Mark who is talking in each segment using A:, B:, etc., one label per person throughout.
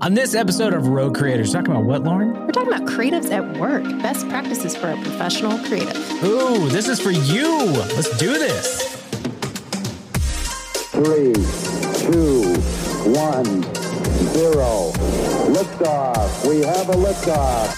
A: On this episode of Rogue Creators, talking about what, Lauren?
B: We're talking about creatives at work, best practices for a professional creative.
A: Ooh, this is for you. Let's do this.
C: Three, two, one, zero. Liftoff. We have a liftoff.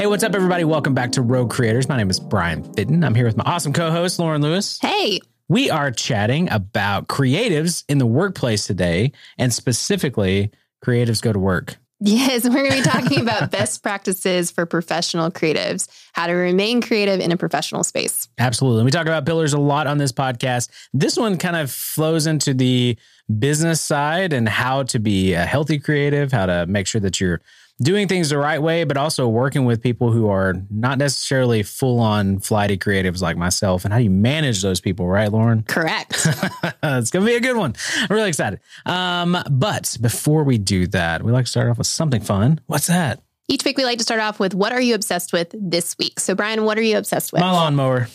A: Hey, what's up, everybody? Welcome back to Rogue Creators. My name is Brian Fitton. I'm here with my awesome co host, Lauren Lewis.
B: Hey,
A: We are chatting about creatives in the workplace today, and specifically, creatives go to work.
B: yes, we're going to be talking about best practices for professional creatives, how to remain creative in a professional space.
A: Absolutely. We talk about pillars a lot on this podcast. This one kind of flows into the business side and how to be a healthy creative, how to make sure that you're doing things the right way, but also working with people who are not necessarily full on flighty creatives like myself. And how do you manage those people, right, Lauren?
B: Correct.
A: it's gonna be a good one. I'm really excited. Um, but before we do that, we like to start off with something fun. What's that?
B: Each week, we like to start off with what are you obsessed with this week? So, Brian, what are you obsessed with?
A: My lawnmower.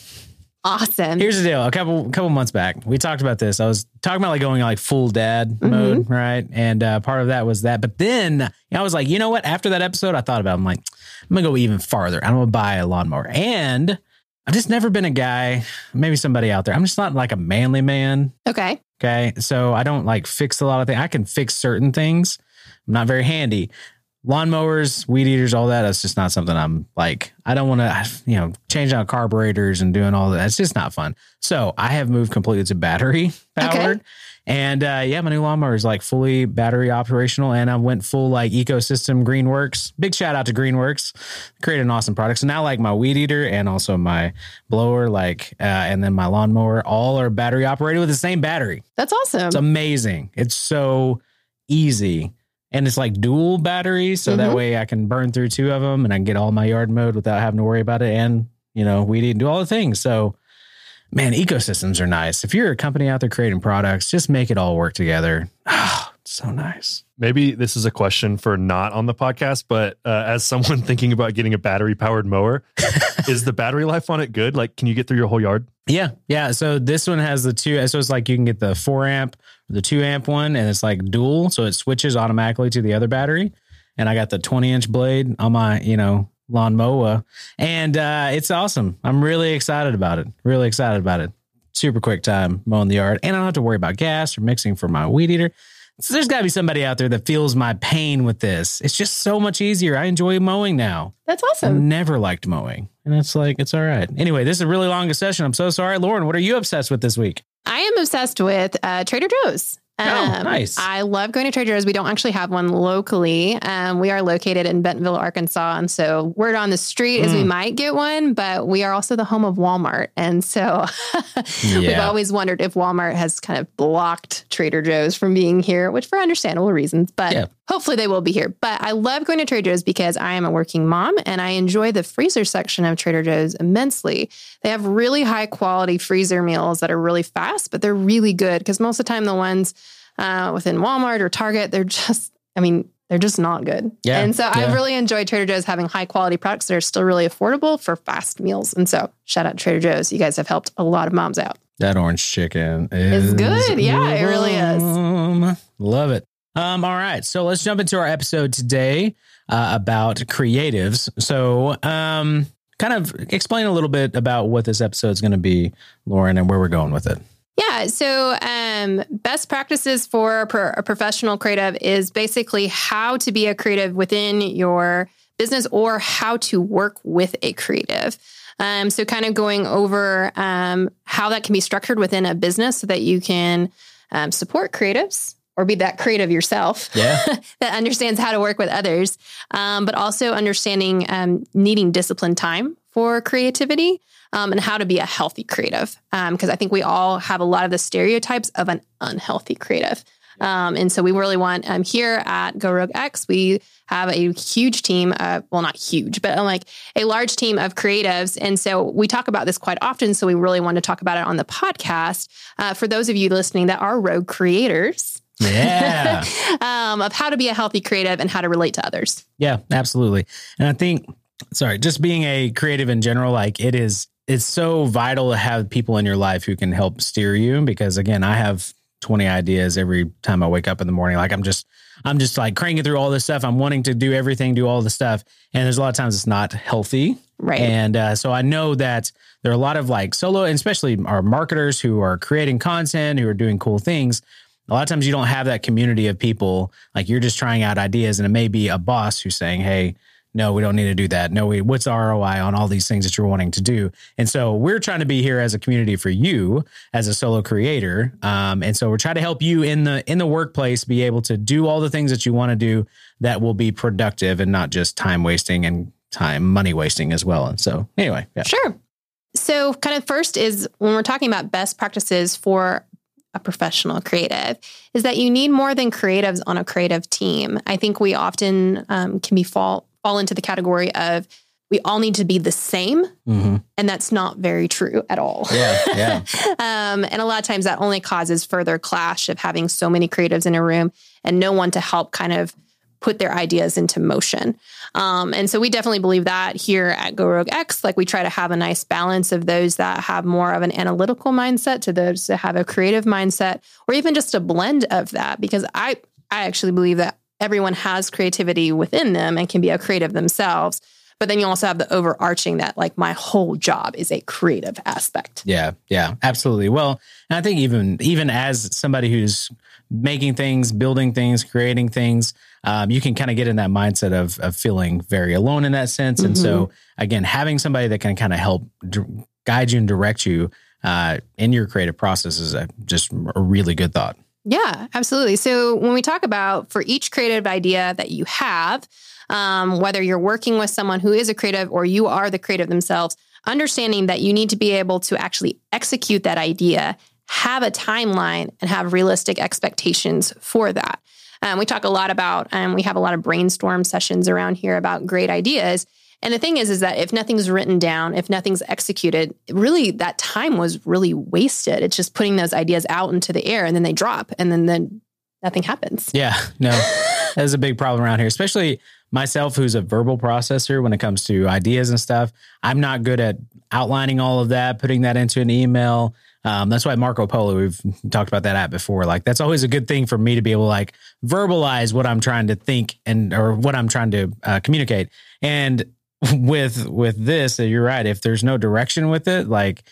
B: Awesome.
A: Here's the deal. A couple couple months back, we talked about this. I was talking about like going like full dad mode, right? And uh, part of that was that. But then I was like, you know what? After that episode, I thought about. It. I'm like, I'm gonna go even farther. I'm gonna buy a lawnmower. And I've just never been a guy. Maybe somebody out there. I'm just not like a manly man.
B: okay.
A: Okay. So I don't like fix a lot of things. I can fix certain things. I'm not very handy. Lawnmowers, weed eaters, all that. That's just not something I'm like. I don't want to, you know, change out carburetors and doing all that. It's just not fun. So I have moved completely to battery powered. And uh, yeah, my new lawnmower is like fully battery operational, and I went full like ecosystem GreenWorks. Big shout out to GreenWorks, created an awesome product. So now like my weed eater and also my blower, like, uh, and then my lawnmower, all are battery operated with the same battery.
B: That's awesome.
A: It's amazing. It's so easy. And it's like dual batteries. So that
B: Mhm.
A: way I can burn through two of them and I can get all my yard mode without having to worry about it. And, you know, we didn't do all the things. So, man, ecosystems are nice. If you're a company out there creating products, just make it all work together. Oh, so nice.
D: Maybe this is a question for not on the podcast, but uh, as someone thinking about getting a battery powered mower, is the battery life on it good? Like, can you get through your whole yard?
A: Yeah. Yeah. So this one has the two. So it's like you can get the four amp, the two amp one, and it's like dual. So it switches automatically to the other battery. And I got the 20 inch blade on my, you know, lawn mower, And uh, it's awesome. I'm really excited about it. Really excited about it. Super quick time mowing the yard. And I don't have to worry about gas or mixing for my weed eater. So there's got to be somebody out there that feels my pain with this. It's just so much easier. I enjoy mowing now.
B: That's awesome.
A: I never liked mowing. And it's like, it's all right. Anyway, this is a really long session. I'm so sorry. Lauren, what are you obsessed with this week?
B: I am obsessed with uh, Trader Joe's. Um,
A: Oh, nice.
B: I love going to Trader Joe's. We don't actually have one locally. Um, we are located in Bentonville, Arkansas. And so word on the street is we
A: Mm.
B: might get one, but we are also the home of Walmart. And so we've always wondered if Walmart has kind of blocked Trader Joe's from being here, which for understandable reasons, but
A: Yeah.
B: Hopefully they will be here. But I love going to Trader Joe's because I am a working mom and I enjoy the freezer section of Trader Joe's immensely. They have really high quality freezer meals that are really fast, but they're really good because most of the time the ones uh, within Walmart or Target, they're just, I mean, they're just not good.
A: Yeah,
B: And so
A: yeah.
B: I really enjoy Trader Joe's having high quality products that are still really affordable for fast meals. And so shout out to Trader Joe's. You guys have helped a lot of moms out.
A: That orange chicken is
B: It's good. Yeah, it really is.
A: Love it. Um, all right. So let's jump into our episode today uh, about creatives. So, um, kind of explain a little bit about what this episode is going to be, Lauren, and where we're going with it.
B: Yeah. So, um, best practices for a, professional creative is basically how to be a creative within your business or how to work with a creative. Um, so, kind of going over um, how that can be structured within a business so that you can um, support creatives or be that creative yourself
A: Yeah.
B: that understands how to work with others, um, but also understanding um, needing disciplined time for creativity um, and how to be a healthy creative. Because I think we all have a lot of the stereotypes of an unhealthy creative. Um, and so we really want um, here at Go Rogue X, we have a huge team of, well, not huge, but like a large team of creatives. And so we talk about this quite often. So we really want to talk about it on the podcast. Uh, for those of you listening that are rogue creators,
A: Yeah.
B: um, of how to be a healthy creative and how to relate to others.
A: Yeah, absolutely. And I think, sorry, just being a creative in general, like it is, it's so vital to have people in your life who can help steer you. Because again, I have 20 ideas every time I wake up in the morning. Like I'm just, I'm just like cranking through all this stuff. I'm wanting to do everything, do all the stuff. And there's a lot of times it's not healthy.
B: Right.
A: And uh, so I know that there are a lot of like solo, and especially our marketers who are creating content, who are doing cool things. A lot of times you don't have that community of people. Like you're just trying out ideas, and it may be a boss who's saying, "Hey, no, we don't need to do that. No, we, what's ROI on all these things that you're wanting to do?" And so we're trying to be here as a community for you as a solo creator. Um, and so we're trying to help you in the in the workplace be able to do all the things that you want to do that will be productive and not just time wasting and time money wasting as well. And so anyway, yeah.
B: Sure. So, kind of first is when we're talking about best practices for a professional creative, is that you need more than creatives on a creative team. I think we often um, can be fall fall into the category of we all need to be the same,
A: Mhm.
B: and that's not very true at all.
A: Yeah, yeah.
B: um, and a lot of times that only causes further clash of having so many creatives in a room and no one to help kind of put their ideas into motion. Um, and so we definitely believe that here at Go Rogue X, like we try to have a nice balance of those that have more of an analytical mindset to those that have a creative mindset, or even just a blend of that. Because I, I actually believe that everyone has creativity within them and can be a creative themselves. But then you also have the overarching that like my whole job is a creative aspect.
A: Yeah, yeah, absolutely. Well, and I think even even as somebody who's making things, building things, creating things, um, you can kind of get in that mindset of of feeling very alone in that sense. And so, again, having somebody that can kind of help d- guide you and direct you uh, in your creative process is a, just a really good thought.
B: Yeah, absolutely. So when we talk about for each creative idea that you have, um, whether you're working with someone who is a creative or you are the creative themselves, understanding that you need to be able to actually execute that idea, have a timeline, and have realistic expectations for that. Um, we talk a lot about, and we have a lot of brainstorm sessions around here about great ideas. And the thing is, is that if nothing's written down, if nothing's executed, really that time was really wasted. It's just putting those ideas out into the air and then they drop and then then nothing happens.
A: Yeah, no, that is a big problem around here, especially myself, who's a verbal processor when it comes to ideas and stuff. I'm not good at outlining all of that, putting that into an email. Um, that's why Marco Polo, we've talked about that app before. Like, that's always a good thing for me to be able to like verbalize what I'm trying to think and or what I'm trying to uh, communicate. And with with this, you're right. If there's no direction with it, like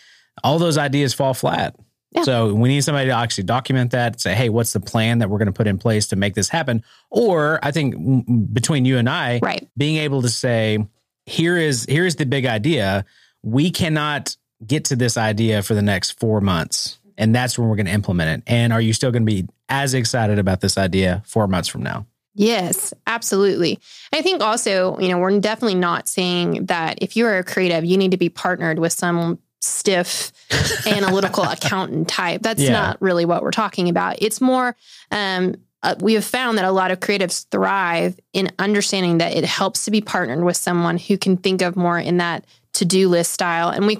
A: all those ideas fall flat.
B: Yeah.
A: So we need somebody to actually document that, say, hey, what's the plan that we're going to put in place to make this happen? Or I think between you and I,
B: Right.
A: being able to say, here is here is the big idea. We cannot get to this idea for the next four months. And that's when we're going to implement it. And are you still going to be as excited about this idea four months from now?
B: Yes, absolutely. I think also, you know, we're definitely not saying that if you're a creative, you need to be partnered with some stiff analytical accountant type. That's
A: Yeah.
B: not really what we're talking about. It's more, um, uh, we have found that a lot of creatives thrive in understanding that it helps to be partnered with someone who can think of more in that to-do list style. And we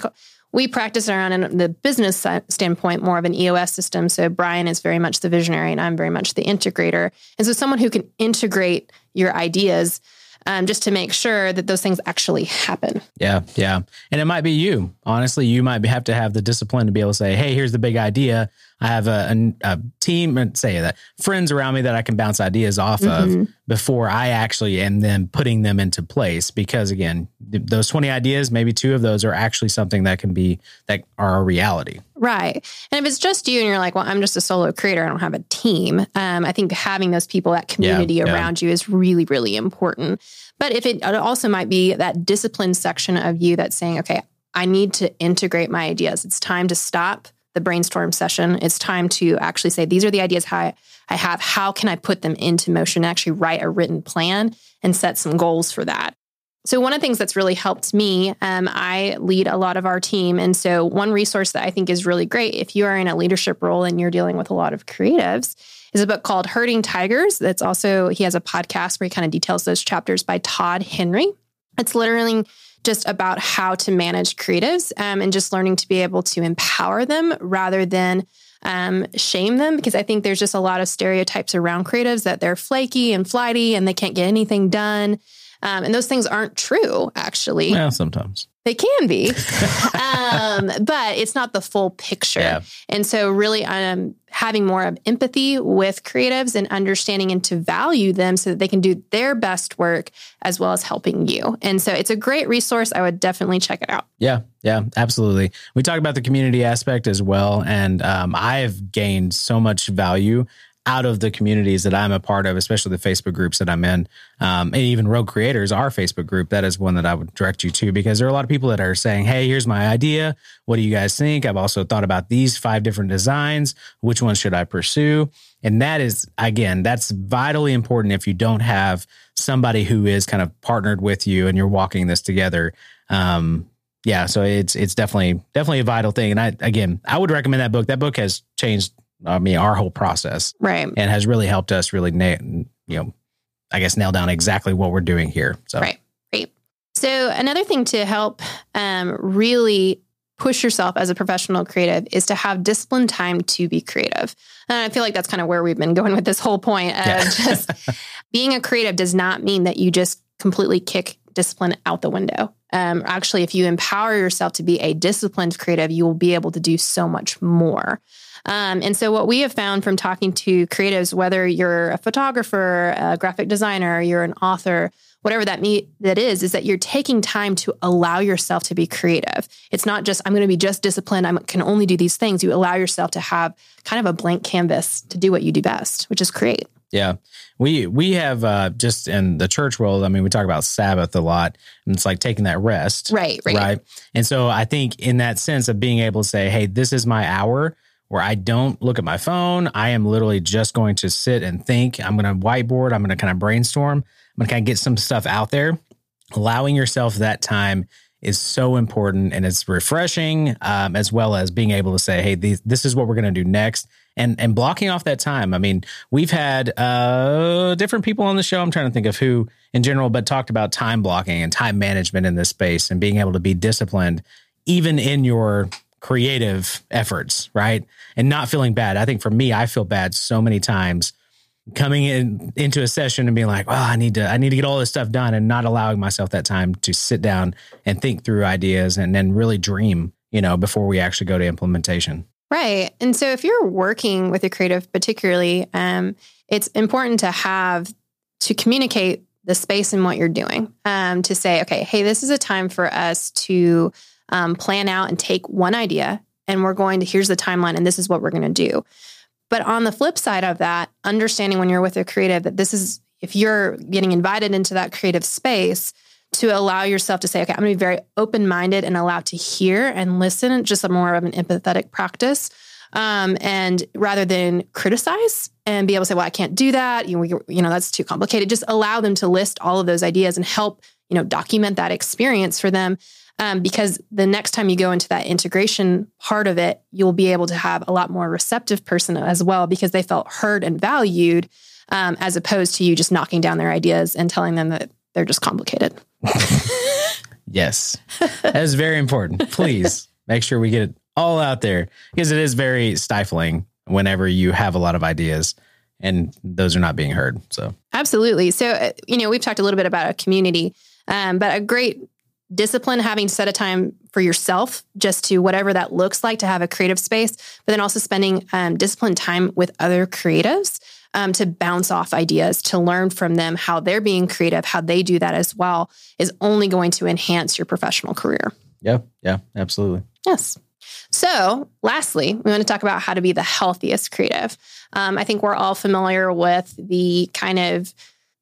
B: we practice around the business standpoint more of an EOS system. So Brian is very much the visionary, and I'm very much the integrator. And so someone who can integrate your ideas um, just to make sure that those things actually happen.
A: Yeah, yeah. And it might be you. Honestly, you might have to have the discipline to be able to say, hey, here's the big idea. I have a, a, a team, and say that friends around me that I can bounce ideas off
B: Mhm.
A: of before I actually am then putting them into place. Because again, th- those 20 ideas, maybe two of those are actually something that can be, that are a reality.
B: Right. And if it's just you and you're like, well, I'm just a solo creator, I don't have a team. Um, I think having those people, that community
A: yeah.
B: around you is really, really important. But if it, it also might be that discipline section of you that's saying, okay, I need to integrate my ideas. It's time to stop the brainstorm session. It's time to actually say, these are the ideas I, I have. How can I put them into motion? Actually write a written plan and set some goals for that. So, one of the things that's really helped me, um, I lead a lot of our team. And so, one resource that I think is really great if you are in a leadership role and you're dealing with a lot of creatives is a book called Herding Tigers. That's also, he has a podcast where he kind of details those chapters by Todd Henry. It's literally just about how to manage creatives um, and just learning to be able to empower them rather than um, shame them because I think there's just a lot of stereotypes around creatives that they're flaky and flighty and they can't get anything done. Um, and those things aren't true, actually.
A: Well, sometimes.
B: They can be, um, but it's not the full picture.
A: Yeah.
B: And so, really, um, having more of empathy with creatives and understanding and to value them so that they can do their best work as well as helping you. And so, it's a great resource. I would definitely check it out.
A: Yeah, yeah, absolutely. We talk about the community aspect as well, and um, I have gained so much value out of the communities that I'm a part of, especially the Facebook groups that I'm in, um, and even Rogue Creators, our Facebook group. That is one that I would direct you to because there are a lot of people that are saying, "Hey, here's my idea. What do you guys think?" I've also thought about these five different designs. Which one should I pursue? And that is again, that's vitally important if you don't have somebody who is kind of partnered with you and you're walking this together. Um, yeah, so it's it's definitely definitely a vital thing. And I again, I would recommend that book. That book has changed I mean, our whole process
B: Right.
A: and has really helped us really, na- you know, I guess nail down exactly what we're doing here. So,
B: Right. Right. So another thing to help um, really push yourself as a professional creative is to have disciplined time to be creative. And I feel like that's kind of where we've been going with this whole point of
A: Yeah.
B: just being a creative does not mean that you just completely kick discipline out the window. Um, actually, if you empower yourself to be a disciplined creative, you will be able to do so much more. Um, and so, what we have found from talking to creatives, whether you're a photographer, a graphic designer, you're an author, whatever that me that is, is that you're taking time to allow yourself to be creative. It's not just I'm going to be just disciplined. I can only do these things. You allow yourself to have kind of a blank canvas to do what you do best, which is create.
A: yeah, we we have uh, just in the church world. I mean, we talk about Sabbath a lot, and it's like taking that rest,
B: Right, right,
A: right? And so, I think in that sense of being able to say, "Hey, this is my hour." Where I don't look at my phone. I am literally just going to sit and think. I'm going to whiteboard. I'm going to kind of brainstorm. I'm going to kind of get some stuff out there. Allowing yourself that time is so important and it's refreshing, um, as well as being able to say, "Hey, these, this is what we're going to do next," and and blocking off that time. I mean, we've had uh, different people on the show. I'm trying to think of who in general, but talked about time blocking and time management in this space and being able to be disciplined, even in your creative efforts, right? And not feeling bad. I think for me, I feel bad so many times coming in into a session and being like, "Oh, I need to I need to get all this stuff done," and not allowing myself that time to sit down and think through ideas and then really dream, you know, before we actually go to implementation.
B: Right. And so if you're working with a creative, particularly, um, it's important to have to communicate the space and what you're doing. Um, to say, okay, hey, this is a time for us to um, plan out and take one idea, and we're going to here's the timeline, and this is what we're going to do. But on the flip side of that, understanding when you're with a creative that this is if you're getting invited into that creative space to allow yourself to say, okay, I'm going to be very open minded and allowed to hear and listen, just a more of an empathetic practice. Um, and rather than criticize and be able to say, well, I can't do that, you you know, that's too complicated. Just allow them to list all of those ideas and help, you know, document that experience for them. Um, because the next time you go into that integration part of it, you'll be able to have a lot more receptive person as well because they felt heard and valued, um, as opposed to you just knocking down their ideas and telling them that they're just complicated.
A: Yes. that is very important. Please make sure we get it all out there because it is very stifling whenever you have a lot of ideas and those are not being heard. So,
B: Absolutely. So, uh, you know, we've talked a little bit about a community, um, but a great discipline having to set a time for yourself just to whatever that looks like to have a creative space, but then also spending um, disciplined time with other creatives um, to bounce off ideas, to learn from them how they're being creative, how they do that as well, is only going to enhance your professional career.
A: yeah, yeah, absolutely.
B: Yes. So, lastly, we want to talk about how to be the healthiest creative. Um, I think we're all familiar with the kind of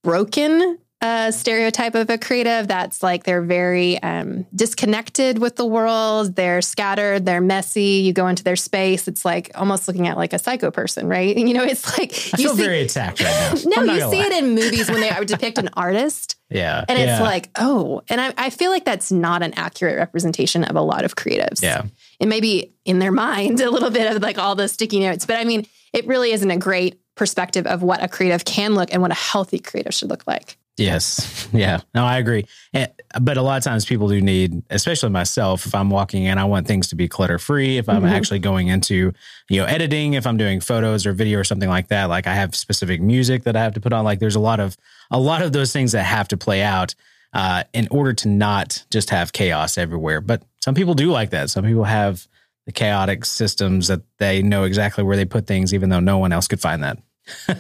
B: broken uh, stereotype of a creative that's like they're very um, disconnected with the world. They're scattered. They're messy. You go into their space. It's like almost looking at like a psycho person, right? You know, it's like
A: I
B: you
A: feel
B: see,
A: very attacked right now.
B: no, you see
A: lie.
B: it in movies when they depict an artist.
A: Yeah.
B: And
A: yeah.
B: it's like, oh, and I, I feel like that's not an accurate representation of a lot of creatives.
A: yeah.
B: it may be in their mind a little bit of like all the sticky notes. But I mean, it really isn't a great perspective of what a creative can look and what a healthy creative should look like.
A: Yes. Yeah. No, I agree. And, but a lot of times people do need, especially myself, if I'm walking in, I want things to be clutter free. If I'm
B: Mhm.
A: actually going into, you know, editing, if I'm doing photos or video or something like that, like I have specific music that I have to put on. Like there's a lot of, a lot of those things that have to play out uh, in order to not just have chaos everywhere. But some people do like that. Some people have the chaotic systems that they know exactly where they put things, even though no one else could find that.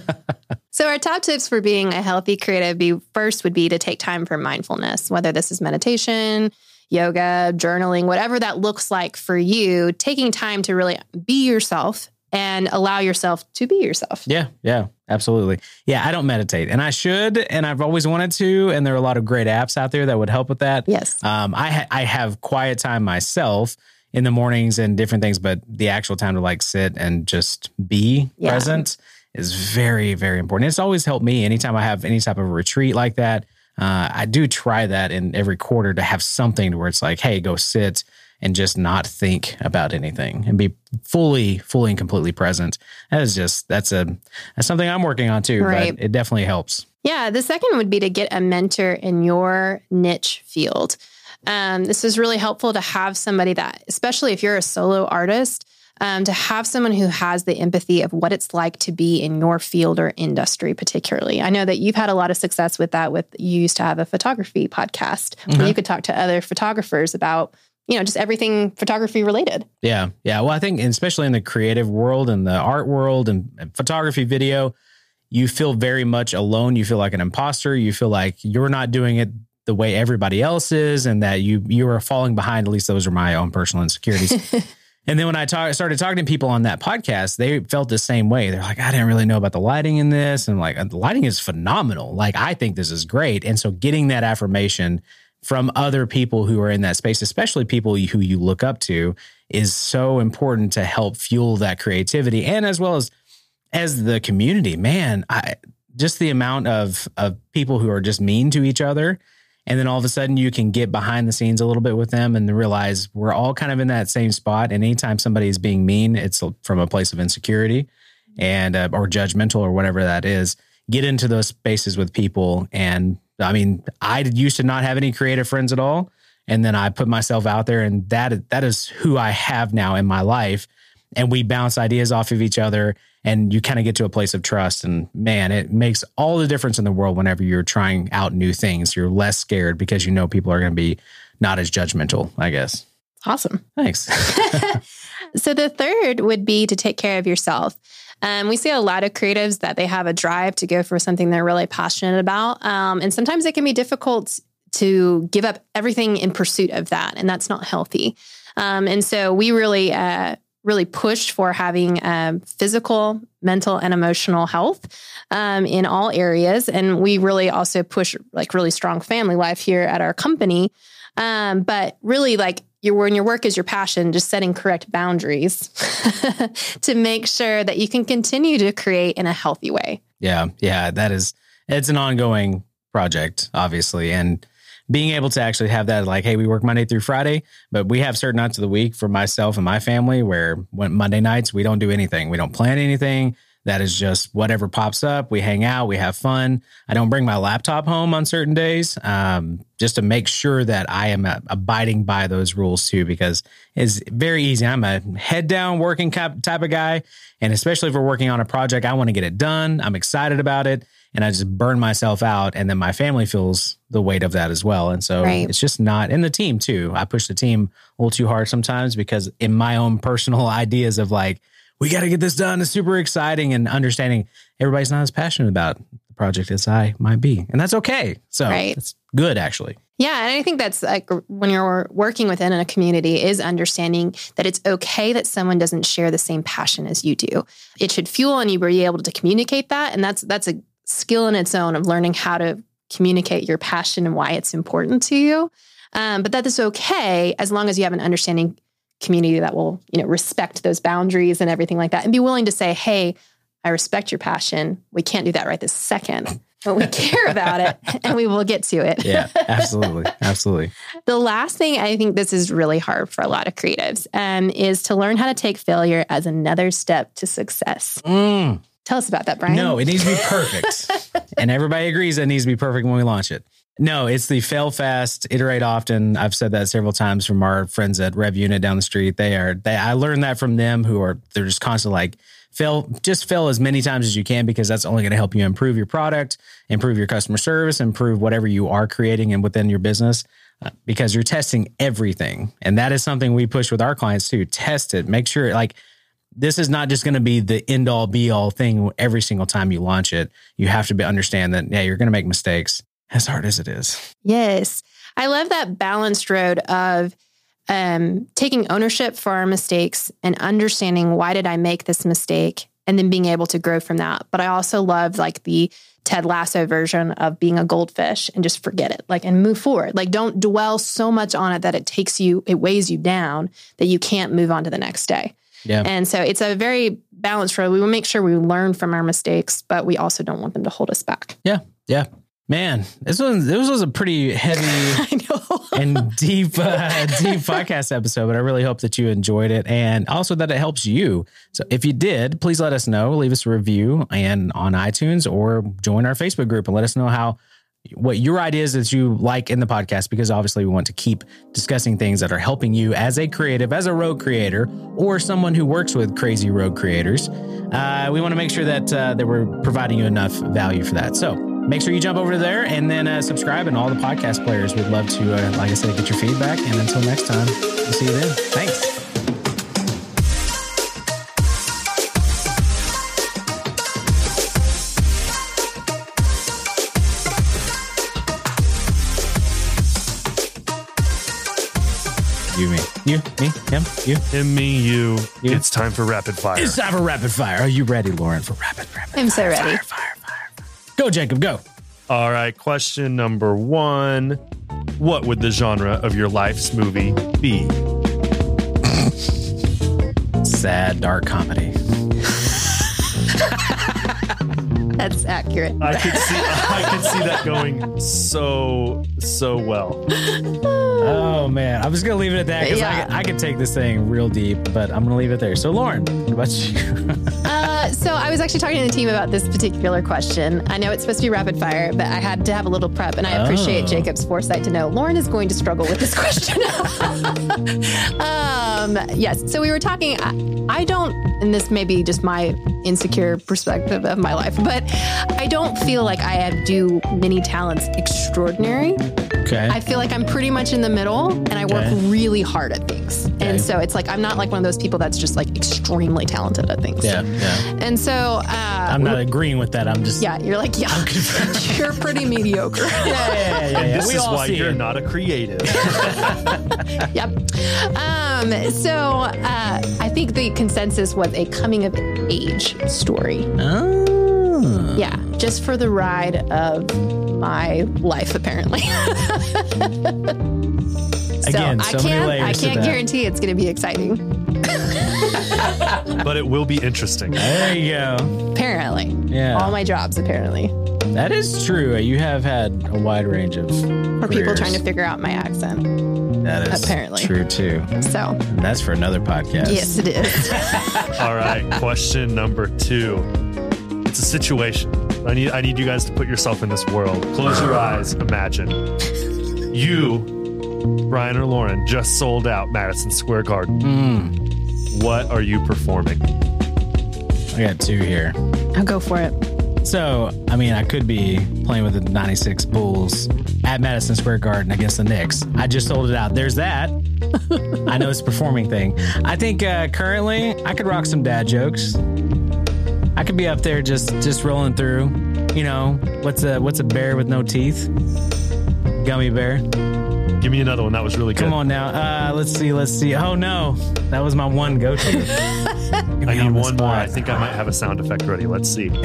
B: So, our top tips for being a healthy creative be first would be to take time for mindfulness, whether this is meditation, yoga, journaling, whatever that looks like for you, taking time to really be yourself and allow yourself to be yourself.
A: Yeah, yeah, absolutely. Yeah, I don't meditate, and I should, and I've always wanted to. And there are a lot of great apps out there that would help with that.
B: Yes.
A: Um, I ha- I have quiet time myself in the mornings and different things, but the actual time to like sit and just be
B: Yeah.
A: present is very very important. It's always helped me. Anytime I have any type of retreat like that, uh, I do try that in every quarter to have something where it's like, hey, go sit and just not think about anything and be fully fully and completely present. That is just that's a that's something I'm working on too.
B: Right.
A: But it definitely helps.
B: Yeah, the second would be to get a mentor in your niche field. Um, this is really helpful to have somebody that, especially if you're a solo artist, um, to have someone who has the empathy of what it's like to be in your field or industry, particularly. I know that you've had a lot of success with that. With you used to have a photography podcast where
A: Mhm.
B: you could talk to other photographers about, you know, just everything photography related.
A: Yeah. Yeah. Well, I think, especially in the creative world and the art world and, and photography, video, you feel very much alone. You feel like an imposter. You feel like you're not doing it the way everybody else is and that you you are falling behind. At least those are my own personal insecurities. and then when I talk, started talking to people on that podcast, they felt the same way. They're like, I didn't really know about the lighting in this. And like, uh, the lighting is phenomenal. Like, I think this is great. And so getting that affirmation from other people who are in that space, especially people who you look up to, is so important to help fuel that creativity and as well as as the community. Man, I just the amount of of people who are just mean to each other. And then all of a sudden you can get behind the scenes a little bit with them and realize we're all kind of in that same spot. And anytime somebody is being mean, it's from a place of insecurity and uh, or judgmental or whatever that is. Get into those spaces with people. And I mean, I used to not have any creative friends at all. And then I put myself out there and that that is who I have now in my life. And we bounce ideas off of each other and you kind of get to a place of trust. And man, it makes all the difference in the world whenever you're trying out new things. You're less scared because you know people are going to be not as judgmental, I guess.
B: Awesome.
A: Thanks.
B: so the third would be to take care of yourself. Um, we see a lot of creatives that they have a drive to go for something they're really passionate about. Um, and sometimes it can be difficult to give up everything in pursuit of that. And that's not healthy. Um, and so we really, uh, really push for having um, physical, mental, and emotional health um, in all areas. And we really also push like really strong family life here at our company. Um, but really, like your when your work is your passion, just setting correct boundaries to make sure that you can continue to create in a healthy way.
A: Yeah, yeah, that is it's an ongoing project, obviously, and being able to actually have that like, hey, we work Monday through Friday, but we have certain nights of the week for myself and my family where when Monday nights we don't do anything, we don't plan anything. That is just whatever pops up. We hang out, we have fun. I don't bring my laptop home on certain days, um, just to make sure that I am uh, abiding by those rules too, because it's very easy. I'm a head down working type of guy, and especially if we're working on a project, I want to get it done. I'm excited about it, and I just burn myself out, and then my family feels the weight of that as well. And so
B: Right.
A: it's just not in the team too. I push the team a little too hard sometimes because in my own personal ideas of like we got to get this done. It's super exciting and understanding everybody's not as passionate about the project as I might be. And that's okay. So
B: Right.
A: it's good actually.
B: Yeah, and I think that's like when you're working within a community is understanding that it's okay that someone doesn't share the same passion as you do. It should fuel and you be able to communicate that, and that's that's a skill in its own of learning how to communicate your passion and why it's important to you. Um, but that is okay as long as you have an understanding community that will you know respect those boundaries and everything like that, and be willing to say, "Hey, I respect your passion. We can't do that right this second, but we care about it, and we will get to it."
A: Yeah, absolutely. absolutely.
B: The last thing I think this is really hard for a lot of creatives um, is to learn how to take failure as another step to success.
A: Mm,
B: Tell us about that, Brian.
A: No, it needs to be perfect. and everybody agrees that it needs to be perfect when we launch it. No, it's the fail fast, iterate often. I've said that several times from our friends at Rev Unit down the street. They are they I learned that from them who are they're just constantly like fail just fail as many times as you can because that's only going to help you improve your product, improve your customer service, improve whatever you are creating and within your business uh, because you're testing everything. And that is something we push with our clients too. Test it. Make sure like this is not just going to be the end all be all thing every single time you launch it. You have to be, understand that, yeah, you're going to make mistakes as hard as it is.
B: Yes. I love that balanced road of um, taking ownership for our mistakes and understanding why did I make this mistake and then being able to grow from that. But I also love like the Ted Lasso version of being a goldfish and just forget it, like and move forward. Like don't dwell so much on it that it takes you, it weighs you down that you can't move on to the next day.
A: Yeah.
B: And so it's a very balanced road. We will make sure we learn from our mistakes, but we also don't want them to hold us back.
A: Yeah. Yeah. Man, this was this was a pretty heavy and deep uh, deep podcast episode, but I really hope that you enjoyed it and also that it helps you. So if you did, please let us know. Leave us a review and on iTunes or join our Facebook group and let us know how what your ideas that you like in the podcast because obviously we want to keep discussing things that are helping you as a creative as a rogue creator or someone who works with crazy rogue creators. Uh, we want to make sure that uh, that we're providing you enough value for that. So make sure you jump over there and then uh, subscribe and all the podcast players we'd love to uh, like i said get your feedback. And until next time we'll see you then. Thanks you me him you
D: Him, me, you.
A: You.
D: It's time for rapid fire.
A: it's time for rapid fire are you ready lauren for rapid rapid
B: I'm so
A: fire,
B: ready.
A: fire, fire, fire, fire. go jacob go
D: All right. Question number one What would the genre of your life's movie be?
A: sad dark comedy
B: That's accurate.
D: I could see I could see that going so so well.
A: Oh man, I'm just gonna leave it at that because
B: Yeah.
A: I, I could take this thing real deep, but I'm gonna leave it there. So Lauren, what about you?
B: Uh, so I was actually talking to the team about this particular question. I know it's supposed to be rapid fire, but I had to have a little prep, and I appreciate
A: Oh.
B: Jacob's foresight to know Lauren is going to struggle with this question. um, yes. So we were talking. I, I don't, and this may be just my insecure perspective of my life, but I don't feel like I have do many talents extraordinary.
A: okay.
B: I feel like I'm pretty much in the middle and I work
A: Okay.
B: really hard at things.
A: Okay.
B: And so it's like I'm not like one of those people that's just like extremely talented at things.
A: yeah, yeah.
B: And so uh
A: I'm not agreeing with that. I'm just
B: yeah, you're like, yeah, you're pretty mediocre.
A: yeah, yeah, yeah. yeah, yeah.
D: This
A: We
D: is why you're
A: it.
D: not a creative.
B: yep. Um, so uh, I think the consensus was a coming of age story.
A: Oh.
B: Yeah, just for the ride of my life, apparently. so
A: Again,
B: I
A: so many
B: can't,
A: layers
B: I can't
A: that.
B: guarantee it's going to be exciting.
D: But it will be interesting.
A: There you go.
B: Apparently,
A: Yeah,
B: all my jobs apparently
A: that is true. You have had a wide range of
B: for people trying to figure out my accent.
A: That is
B: apparently.
A: true too.
B: So
A: And that's for another podcast.
B: yes, it is.
D: All right. Question number two. It's a situation. I need I need you guys to put yourself in this world. Close your eyes. Imagine. You, Brian or Lauren, just sold out Madison Square Garden.
A: Mm,
D: What are you performing?
A: I got two here.
B: I'll go for it.
A: So, I mean, I could be playing with the 96 Bulls at Madison Square Garden against the Knicks. I just sold it out. There's that. I know it's a performing thing. I think uh, currently I could rock some dad jokes. I could be up there just just rolling through. You know, what's a what's a bear with no teeth? Gummy bear.
D: Give me another one. That was really good.
A: Come on now. Uh, let's see. Let's see. Oh no, that was my one go-to.
D: I need one more. I think I might have a sound effect ready. Let's see.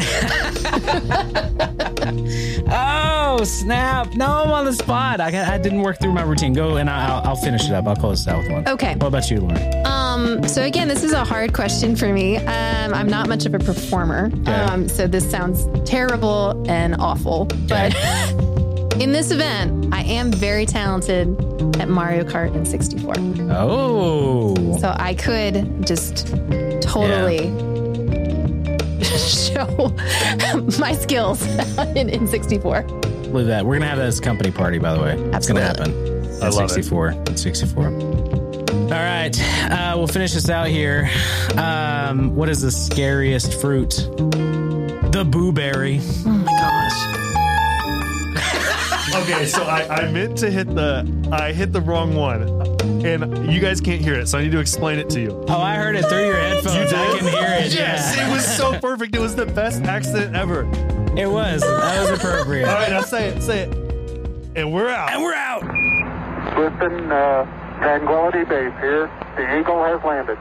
A: Oh snap! No, I'm on the spot. I, I didn't work through my routine. Go and I- I'll, I'll finish it up. I'll close it out with one.
B: Okay.
A: What about you, Lauren?
B: Um, so again, this is a hard question for me. Um, I'm not much of a performer. Um, so this sounds terrible and awful. But in this event, I am very talented at Mario Kart and 64.
A: Oh,
B: So I could just totally show my skills in, in 64.
A: Believe that. We're gonna have that as a company party, by the way. It's gonna happen.
D: I
A: At
D: love it.
A: 64. At 64. All right. Uh, we'll finish this out here. Um, what is the scariest fruit? The blueberry. Oh my gosh.
D: Okay, so I, I meant to hit the I hit the wrong one, and you guys can't hear it, so I need to explain it to you.
A: Oh, I heard it through your headphones. You I can hear it.
D: Yes,
A: Yeah.
D: it was so perfect. It was the best accident ever.
A: It was. That was appropriate.
D: right, now say it, say it, and we're out.
A: And we're out.
C: Listen, uh, Tranquility Base here. The Eagle has landed.